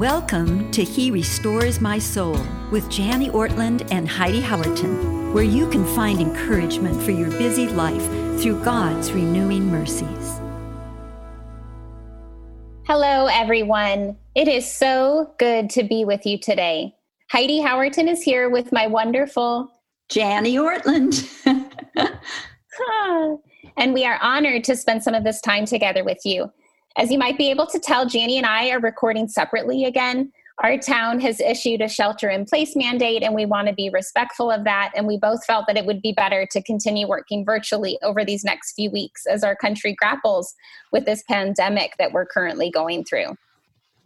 Welcome to He Restores My Soul with Jani Ortlund and Heidi Howerton, where you can find encouragement for your busy life through God's renewing mercies. Hello, everyone. It is so good to be with you today. Heidi Howerton is here with my wonderful Jani Ortlund. and we are honored to spend some of this time together with you. As you might be able to tell, Jani and I are recording separately again. Our town has issued a shelter in place mandate, and we want to be respectful of that. And we both felt that it would be better to continue working virtually over these next few weeks as our country grapples with this pandemic that we're currently going through.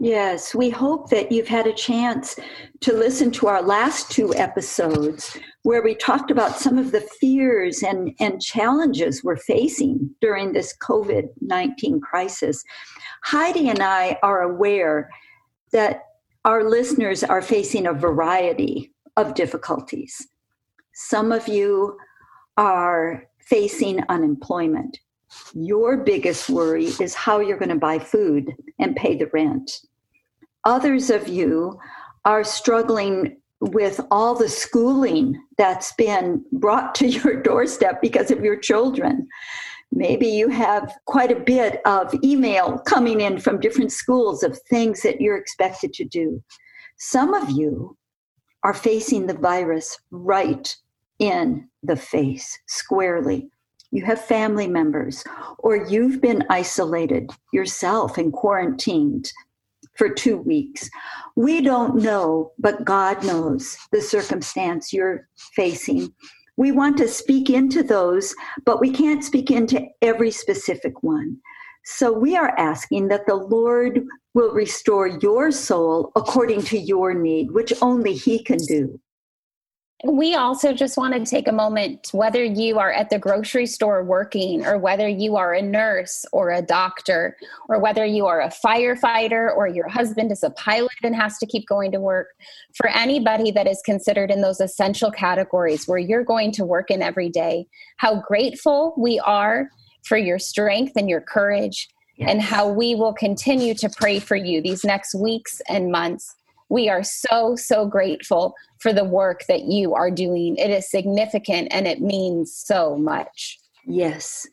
Yes, we hope that you've had a chance to listen to our last two episodes where we talked about some of the fears and, and challenges we're facing during this COVID 19 crisis. Heidi and I are aware that our listeners are facing a variety of difficulties. Some of you are facing unemployment your biggest worry is how you're going to buy food and pay the rent. Others of you are struggling with all the schooling that's been brought to your doorstep because of your children. Maybe you have quite a bit of email coming in from different schools of things that you're expected to do. Some of you are facing the virus right in the face, squarely you have family members, or you've been isolated yourself and quarantined for two weeks. We don't know, but God knows the circumstance you're facing. We want to speak into those, but we can't speak into every specific one. So we are asking that the Lord will restore your soul according to your need, which only He can do we also just want to take a moment, whether you are at the grocery store working, or whether you are a nurse or a doctor, or whether you are a firefighter or your husband is a pilot and has to keep going to work, for anybody that is considered in those essential categories where you're going to work in every day, how grateful we are for your strength and your courage, yes. and how we will continue to pray for you these next weeks and months we are so, so grateful for the work that you are doing. It is significant and it means so much. Yes.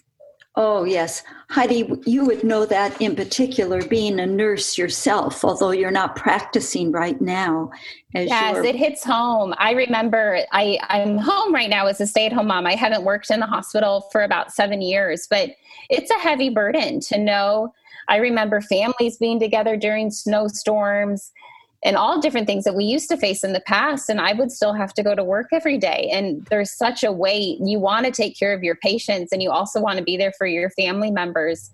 Oh, yes. Heidi, you would know that in particular, being a nurse yourself, although you're not practicing right now. yes, it hits home. I remember I, I'm home right now as a stay at home mom. I haven't worked in the hospital for about seven years, but it's a heavy burden to know. I remember families being together during snowstorms and all different things that we used to face in the past and i would still have to go to work every day. And there's such a weight. You want to take care of your patients and you also want to be there for your family members.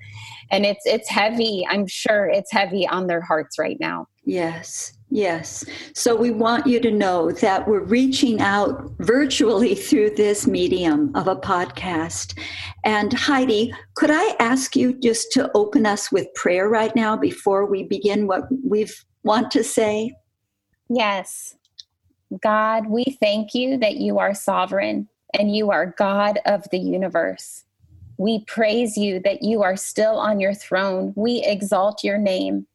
And it's it's heavy. I'm sure it's heavy on their hearts right now. Yes Yes. So we want you to know that we're reaching out virtually through this medium of a podcast. And Heidi, could I ask you just to open us with prayer right now before we begin what we've want to say? Yes. God, we thank you that you are sovereign and you are God of the universe. We praise you that you are still on your throne. We exalt your name.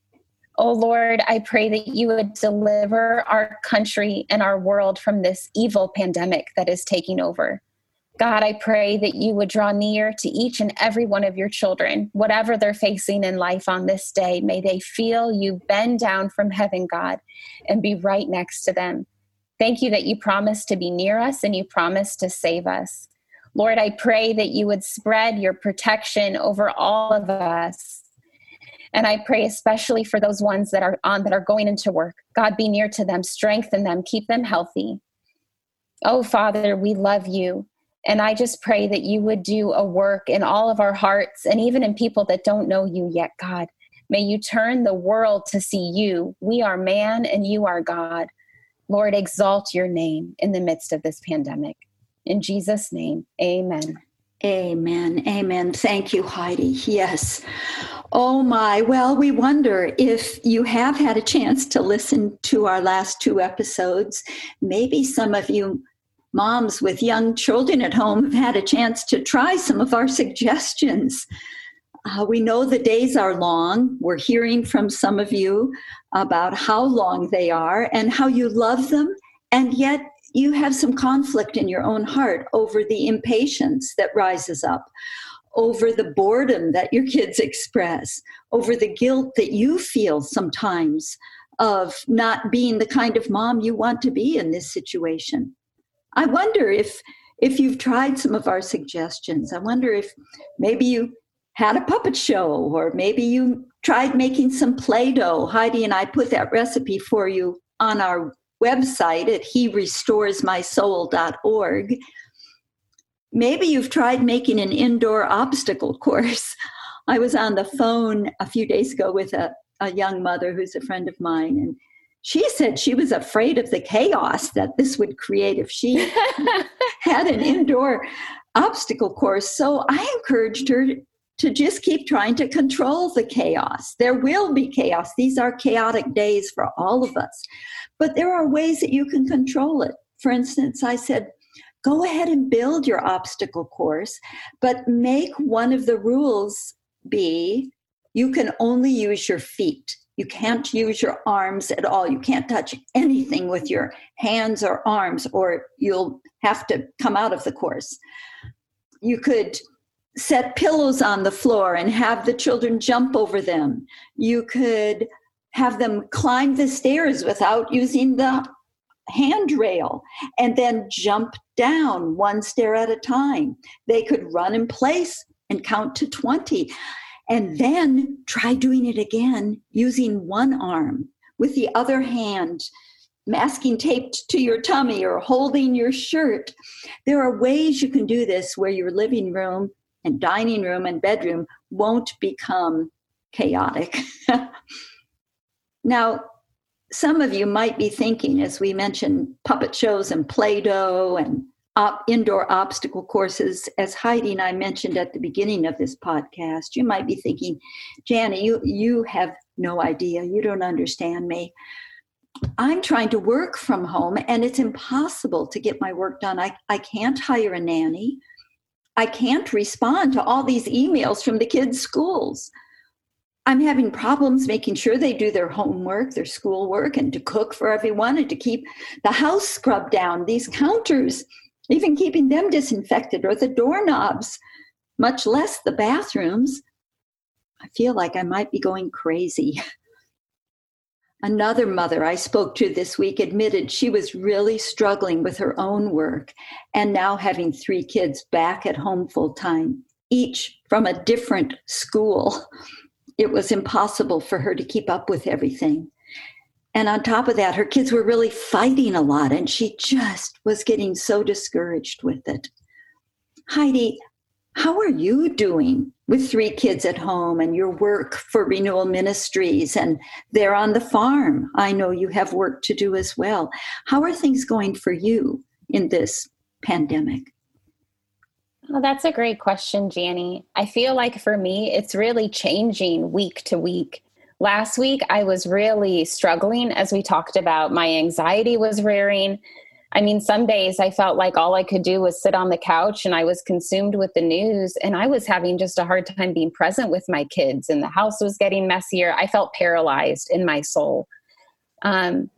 Oh Lord, I pray that you would deliver our country and our world from this evil pandemic that is taking over. God, I pray that you would draw near to each and every one of your children, whatever they're facing in life on this day. May they feel you bend down from heaven, God, and be right next to them. Thank you that you promised to be near us and you promised to save us. Lord, I pray that you would spread your protection over all of us. And I pray especially for those ones that are on that are going into work. God, be near to them, strengthen them, keep them healthy. Oh, Father, we love you. And I just pray that you would do a work in all of our hearts and even in people that don't know you yet, God. May you turn the world to see you. We are man and you are God. Lord, exalt your name in the midst of this pandemic. In Jesus' name, amen. Amen. Amen. Thank you, Heidi. Yes. Oh my. Well, we wonder if you have had a chance to listen to our last two episodes. Maybe some of you moms with young children at home have had a chance to try some of our suggestions. Uh, we know the days are long. We're hearing from some of you about how long they are and how you love them, and yet you have some conflict in your own heart over the impatience that rises up, over the boredom that your kids express, over the guilt that you feel sometimes of not being the kind of mom you want to be in this situation. I wonder if if you've tried some of our suggestions. I wonder if maybe you had a puppet show or maybe you tried making some play-doh. Heidi and I put that recipe for you on our website at he restores my soul.org. Maybe you've tried making an indoor obstacle course. I was on the phone a few days ago with a, a young mother who's a friend of mine, and she said she was afraid of the chaos that this would create if she had an indoor obstacle course. So I encouraged her to just keep trying to control the chaos. There will be chaos. These are chaotic days for all of us. But there are ways that you can control it. For instance, I said, go ahead and build your obstacle course, but make one of the rules be you can only use your feet. You can't use your arms at all. You can't touch anything with your hands or arms, or you'll have to come out of the course. You could set pillows on the floor and have the children jump over them. You could have them climb the stairs without using the handrail and then jump down one stair at a time. They could run in place and count to 20 and then try doing it again using one arm with the other hand masking taped to your tummy or holding your shirt. There are ways you can do this where your living room and dining room and bedroom won't become chaotic. now, some of you might be thinking, as we mentioned, puppet shows and Play Doh and op- indoor obstacle courses, as Heidi and I mentioned at the beginning of this podcast, you might be thinking, Jani, you, you have no idea. You don't understand me. I'm trying to work from home and it's impossible to get my work done. I, I can't hire a nanny. I can't respond to all these emails from the kids' schools. I'm having problems making sure they do their homework, their schoolwork, and to cook for everyone and to keep the house scrubbed down. These counters even keeping them disinfected or the doorknobs, much less the bathrooms. I feel like I might be going crazy. Another mother I spoke to this week admitted she was really struggling with her own work and now having three kids back at home full time, each from a different school. It was impossible for her to keep up with everything. And on top of that, her kids were really fighting a lot, and she just was getting so discouraged with it. Heidi, how are you doing with three kids at home and your work for Renewal Ministries? And they're on the farm. I know you have work to do as well. How are things going for you in this pandemic? Well, that's a great question, Jani. I feel like for me, it's really changing week to week last week I was really struggling as we talked about. My anxiety was rearing. I mean, some days I felt like all I could do was sit on the couch and I was consumed with the news and I was having just a hard time being present with my kids and the house was getting messier. I felt paralyzed in my soul. Um,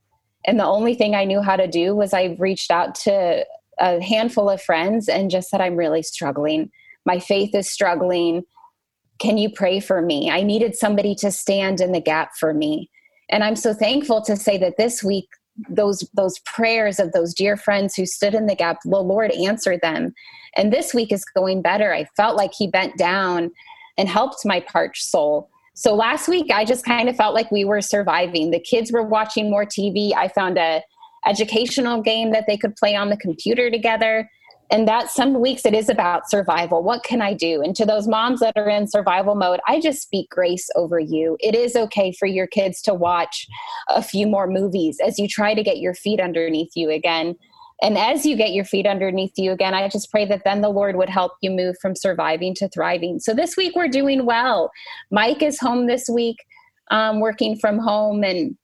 and the only thing I knew how to do was I reached out to a handful of friends and just said, I'm really struggling. My faith is struggling can you pray for me? I needed somebody to stand in the gap for me. And I'm so thankful to say that this week, those those prayers of those dear friends who stood in the gap, the Lord answered them. And this week is going better. I felt like He bent down and helped my parched soul. So last week, I just kind of felt like we were surviving. The kids were watching more TV. I found a educational game that they could play on the computer together and that some weeks it is about survival. What can i do? And to those moms that are in survival mode i just speak grace over you. It is okay for your kids to watch a few more movies as you try to get your feet underneath you again. And as you get your feet underneath you again i just pray that then the lord would help you move from surviving to thriving. So this week we're doing well. Mike is home this week um, working from home and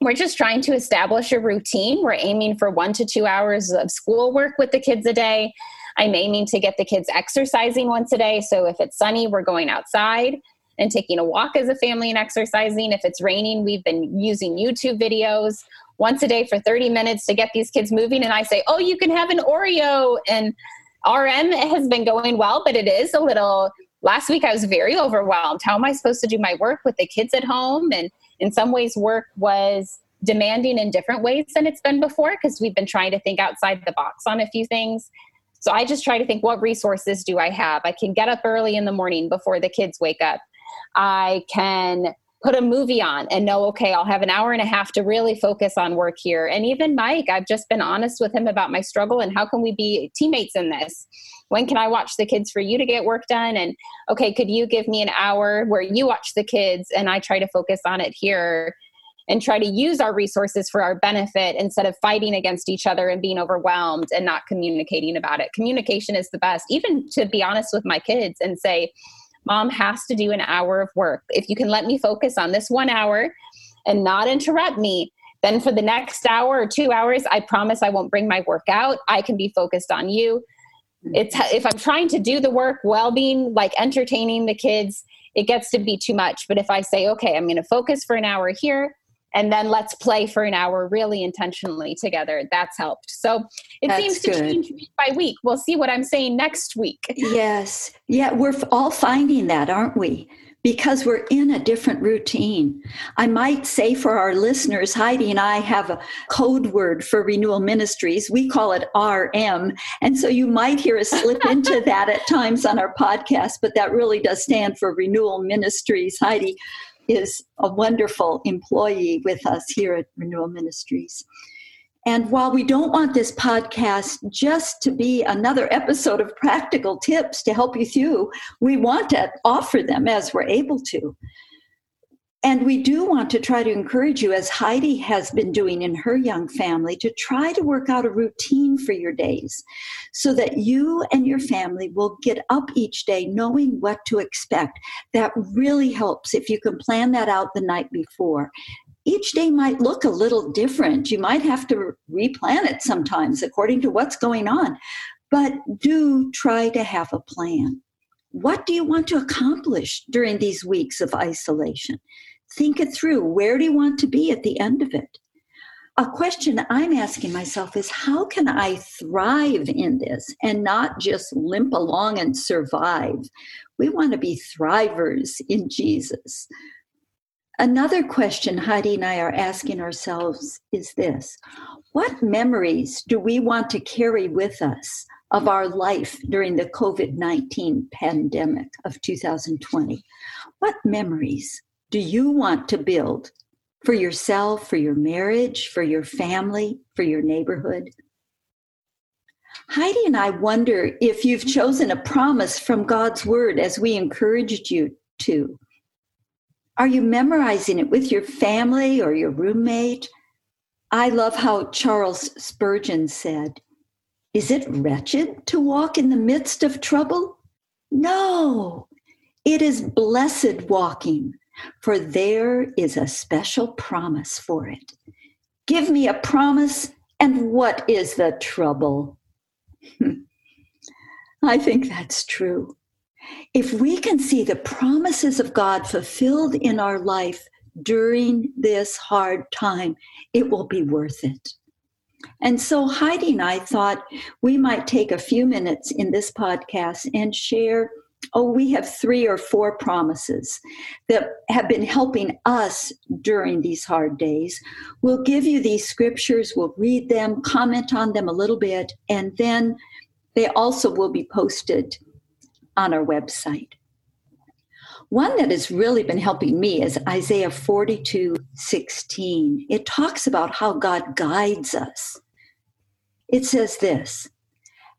we're just trying to establish a routine. We're aiming for one to two hours of schoolwork with the kids a day. I'm aiming to get the kids exercising once a day. So if it's sunny, we're going outside and taking a walk as a family and exercising. If it's raining, we've been using YouTube videos once a day for 30 minutes to get these kids moving. And I say, oh, you can have an Oreo. And RM has been going well, but it is a little. Last week I was very overwhelmed. How am I supposed to do my work with the kids at home? And in some ways, work was demanding in different ways than it's been before because we've been trying to think outside the box on a few things. So I just try to think what resources do I have? I can get up early in the morning before the kids wake up. I can put a movie on and know, okay, I'll have an hour and a half to really focus on work here. And even Mike, I've just been honest with him about my struggle and how can we be teammates in this? When can I watch the kids for you to get work done? And okay, could you give me an hour where you watch the kids and I try to focus on it here? and try to use our resources for our benefit instead of fighting against each other and being overwhelmed and not communicating about it. Communication is the best, even to be honest with my kids and say, Mom has to do an hour of work. If you can let me focus on this one hour and not interrupt me, then for the next hour or two hours, I promise I won't bring my work out. I can be focused on you. It's if I'm trying to do the work well being like entertaining the kids, it gets to be too much. But if I say, okay, I'm going to focus for an hour here, and then let's play for an hour really intentionally together. That's helped. So it That's seems to good. change week by week. We'll see what I'm saying next week. Yes. Yeah, we're all finding that, aren't we? Because we're in a different routine. I might say for our listeners, Heidi and I have a code word for Renewal Ministries. We call it RM. And so you might hear us slip into that at times on our podcast, but that really does stand for Renewal Ministries. Heidi is a wonderful employee with us here at Renewal Ministries. And while we don't want this podcast just to be another episode of practical tips to help you through, we want to offer them as we're able to. And we do want to try to encourage you, as Heidi has been doing in her young family, to try to work out a routine for your days so that you and your family will get up each day knowing what to expect. That really helps if you can plan that out the night before. Each day might look a little different. You might have to replan it sometimes according to what's going on, but do try to have a plan. What do you want to accomplish during these weeks of isolation? Think it through. Where do you want to be at the end of it? A question I'm asking myself is how can I thrive in this and not just limp along and survive? We want to be thrivers in Jesus. Another question Heidi and I are asking ourselves is this What memories do we want to carry with us of our life during the COVID 19 pandemic of 2020? What memories do you want to build for yourself, for your marriage, for your family, for your neighborhood? Heidi and I wonder if you've chosen a promise from God's word as we encouraged you to. Are you memorizing it with your family or your roommate? I love how Charles Spurgeon said, Is it wretched to walk in the midst of trouble? No, it is blessed walking, for there is a special promise for it. Give me a promise, and what is the trouble? I think that's true. If we can see the promises of God fulfilled in our life during this hard time, it will be worth it. And so Heidi and I thought we might take a few minutes in this podcast and share. Oh, we have three or four promises that have been helping us during these hard days. We'll give you these scriptures, we'll read them, comment on them a little bit, and then they also will be posted on our website. One that has really been helping me is Isaiah 42 16. It talks about how God guides us. It says this,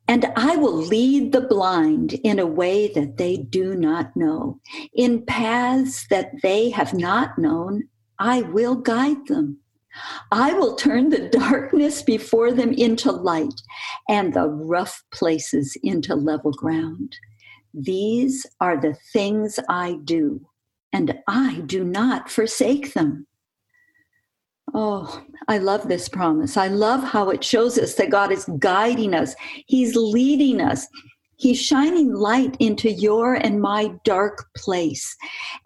and I will lead the blind in a way that they do not know. In paths that they have not known, I will guide them. I will turn the darkness before them into light and the rough places into level ground. These are the things I do, and I do not forsake them. Oh, I love this promise. I love how it shows us that God is guiding us, He's leading us. He's shining light into your and my dark place.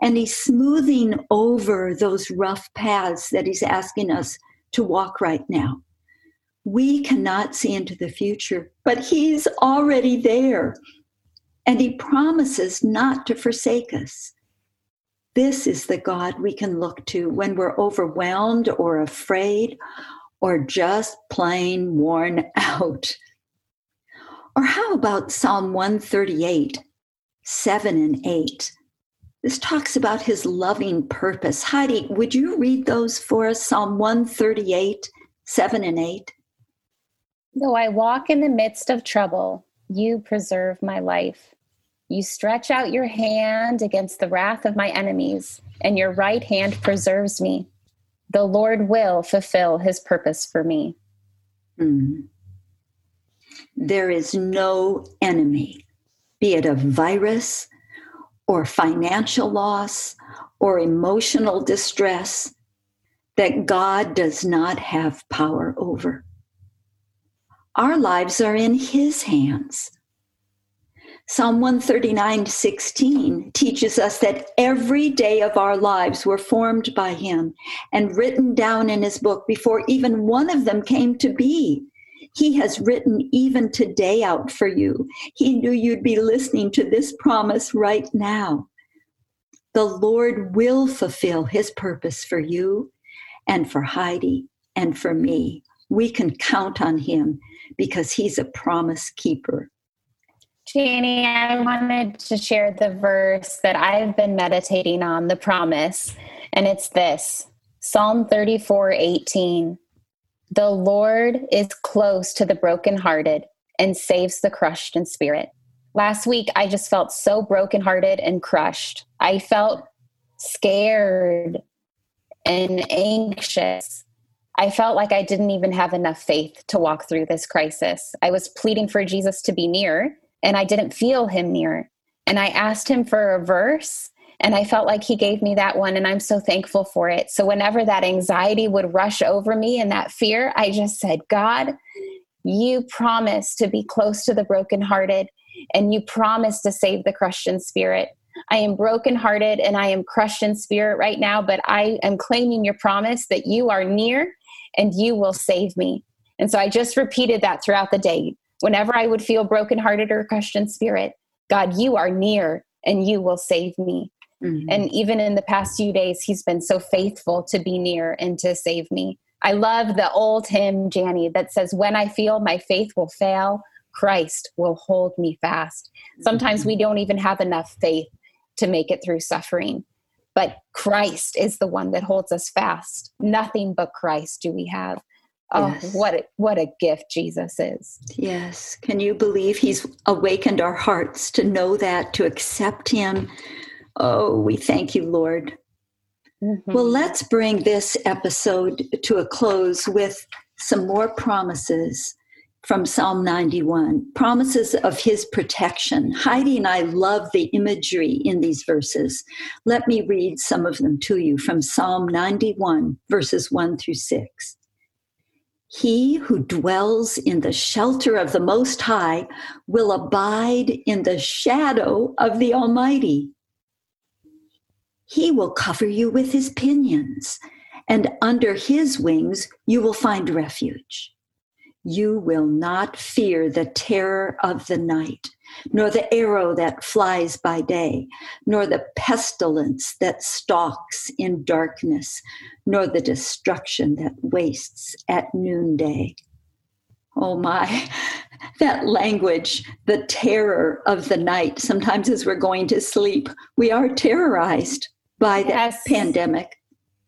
And He's smoothing over those rough paths that He's asking us to walk right now. We cannot see into the future, but He's already there. And He promises not to forsake us. This is the God we can look to when we're overwhelmed or afraid or just plain worn out. Or how about Psalm 138, 7 and 8? This talks about his loving purpose. Heidi, would you read those for us? Psalm 138, 7 and 8. Though I walk in the midst of trouble, you preserve my life. You stretch out your hand against the wrath of my enemies, and your right hand preserves me. The Lord will fulfill his purpose for me. Mm. There is no enemy, be it a virus or financial loss or emotional distress, that God does not have power over. Our lives are in His hands. Psalm 139 16 teaches us that every day of our lives were formed by Him and written down in His book before even one of them came to be. He has written even today out for you. He knew you'd be listening to this promise right now. The Lord will fulfill his purpose for you and for Heidi and for me. We can count on him because he's a promise keeper. Jani, I wanted to share the verse that I've been meditating on, the promise, and it's this Psalm 34 18. The Lord is close to the brokenhearted and saves the crushed in spirit. Last week, I just felt so brokenhearted and crushed. I felt scared and anxious. I felt like I didn't even have enough faith to walk through this crisis. I was pleading for Jesus to be near, and I didn't feel him near. And I asked him for a verse, and I felt like he gave me that one, and I'm so thankful for it. So, whenever that anxiety would rush over me and that fear, I just said, God, you promised to be close to the brokenhearted, and you promised to save the crushed in spirit. I am brokenhearted and I am crushed in spirit right now, but I am claiming your promise that you are near and you will save me. And so I just repeated that throughout the day. Whenever I would feel brokenhearted or crushed in spirit, God, you are near and you will save me. Mm-hmm. And even in the past few days, he's been so faithful to be near and to save me. I love the old hymn, Jani, that says, When I feel my faith will fail, Christ will hold me fast. Sometimes mm-hmm. we don't even have enough faith to make it through suffering, but Christ is the one that holds us fast. Nothing but Christ do we have. Oh, yes. what a, what a gift Jesus is. Yes. Can you believe he's awakened our hearts to know that, to accept him, Oh, we thank you, Lord. Mm-hmm. Well, let's bring this episode to a close with some more promises from Psalm 91 promises of his protection. Heidi and I love the imagery in these verses. Let me read some of them to you from Psalm 91, verses 1 through 6. He who dwells in the shelter of the Most High will abide in the shadow of the Almighty. He will cover you with his pinions, and under his wings you will find refuge. You will not fear the terror of the night, nor the arrow that flies by day, nor the pestilence that stalks in darkness, nor the destruction that wastes at noonday. Oh my, that language, the terror of the night. Sometimes as we're going to sleep, we are terrorized by the yes. pandemic.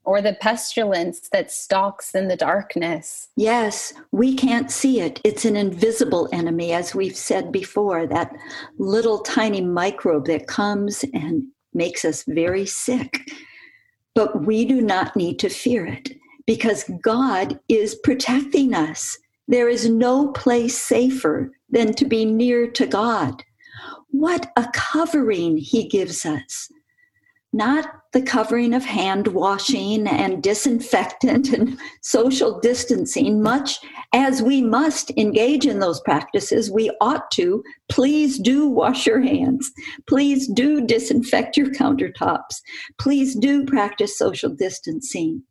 Or the pestilence that stalks in the darkness. Yes, we can't see it. It's an invisible enemy, as we've said before, that little tiny microbe that comes and makes us very sick. But we do not need to fear it because God is protecting us. There is no place safer than to be near to God. What a covering He gives us not the covering of hand washing and disinfectant and social distancing, much as we must engage in those practices, we ought to. Please do wash your hands. Please do disinfect your countertops. Please do practice social distancing.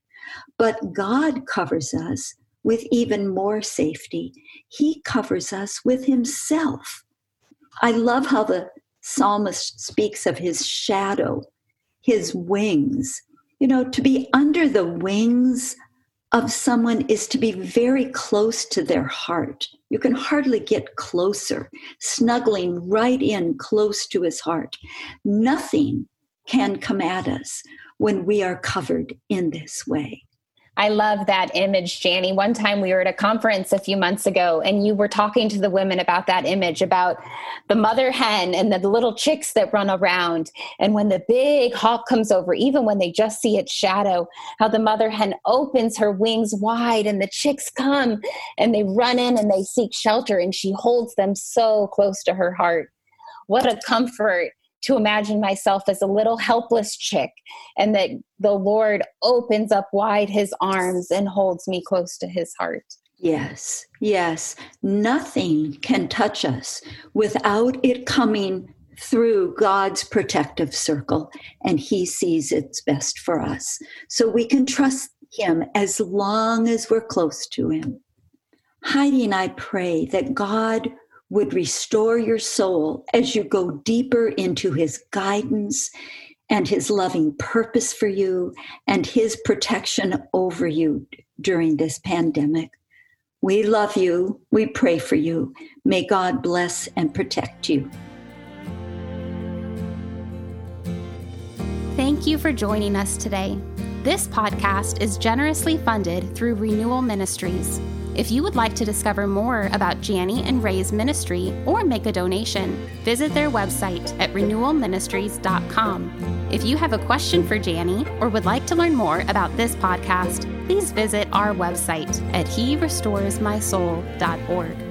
But God covers us with even more safety. He covers us with Himself. I love how the psalmist speaks of His shadow, His wings. You know, to be under the wings of someone is to be very close to their heart. You can hardly get closer, snuggling right in close to his heart. Nothing can come at us when we are covered in this way. I love that image, Jani. One time we were at a conference a few months ago, and you were talking to the women about that image about the mother hen and the little chicks that run around. And when the big hawk comes over, even when they just see its shadow, how the mother hen opens her wings wide and the chicks come and they run in and they seek shelter, and she holds them so close to her heart. What a comfort to imagine myself as a little helpless chick and that the Lord opens up wide his arms and holds me close to his heart. Yes, yes. Nothing can touch us without it coming through God's protective circle, and He sees it's best for us. So we can trust Him as long as we're close to Him. Heidi and I pray that God would restore your soul as you go deeper into his guidance and his loving purpose for you and his protection over you during this pandemic. We love you. We pray for you. May God bless and protect you. Thank you for joining us today. This podcast is generously funded through Renewal Ministries. If you would like to discover more about Jani and Ray's ministry or make a donation, visit their website at renewalministries.com. If you have a question for Jani or would like to learn more about this podcast, please visit our website at herestoresmysoul.org.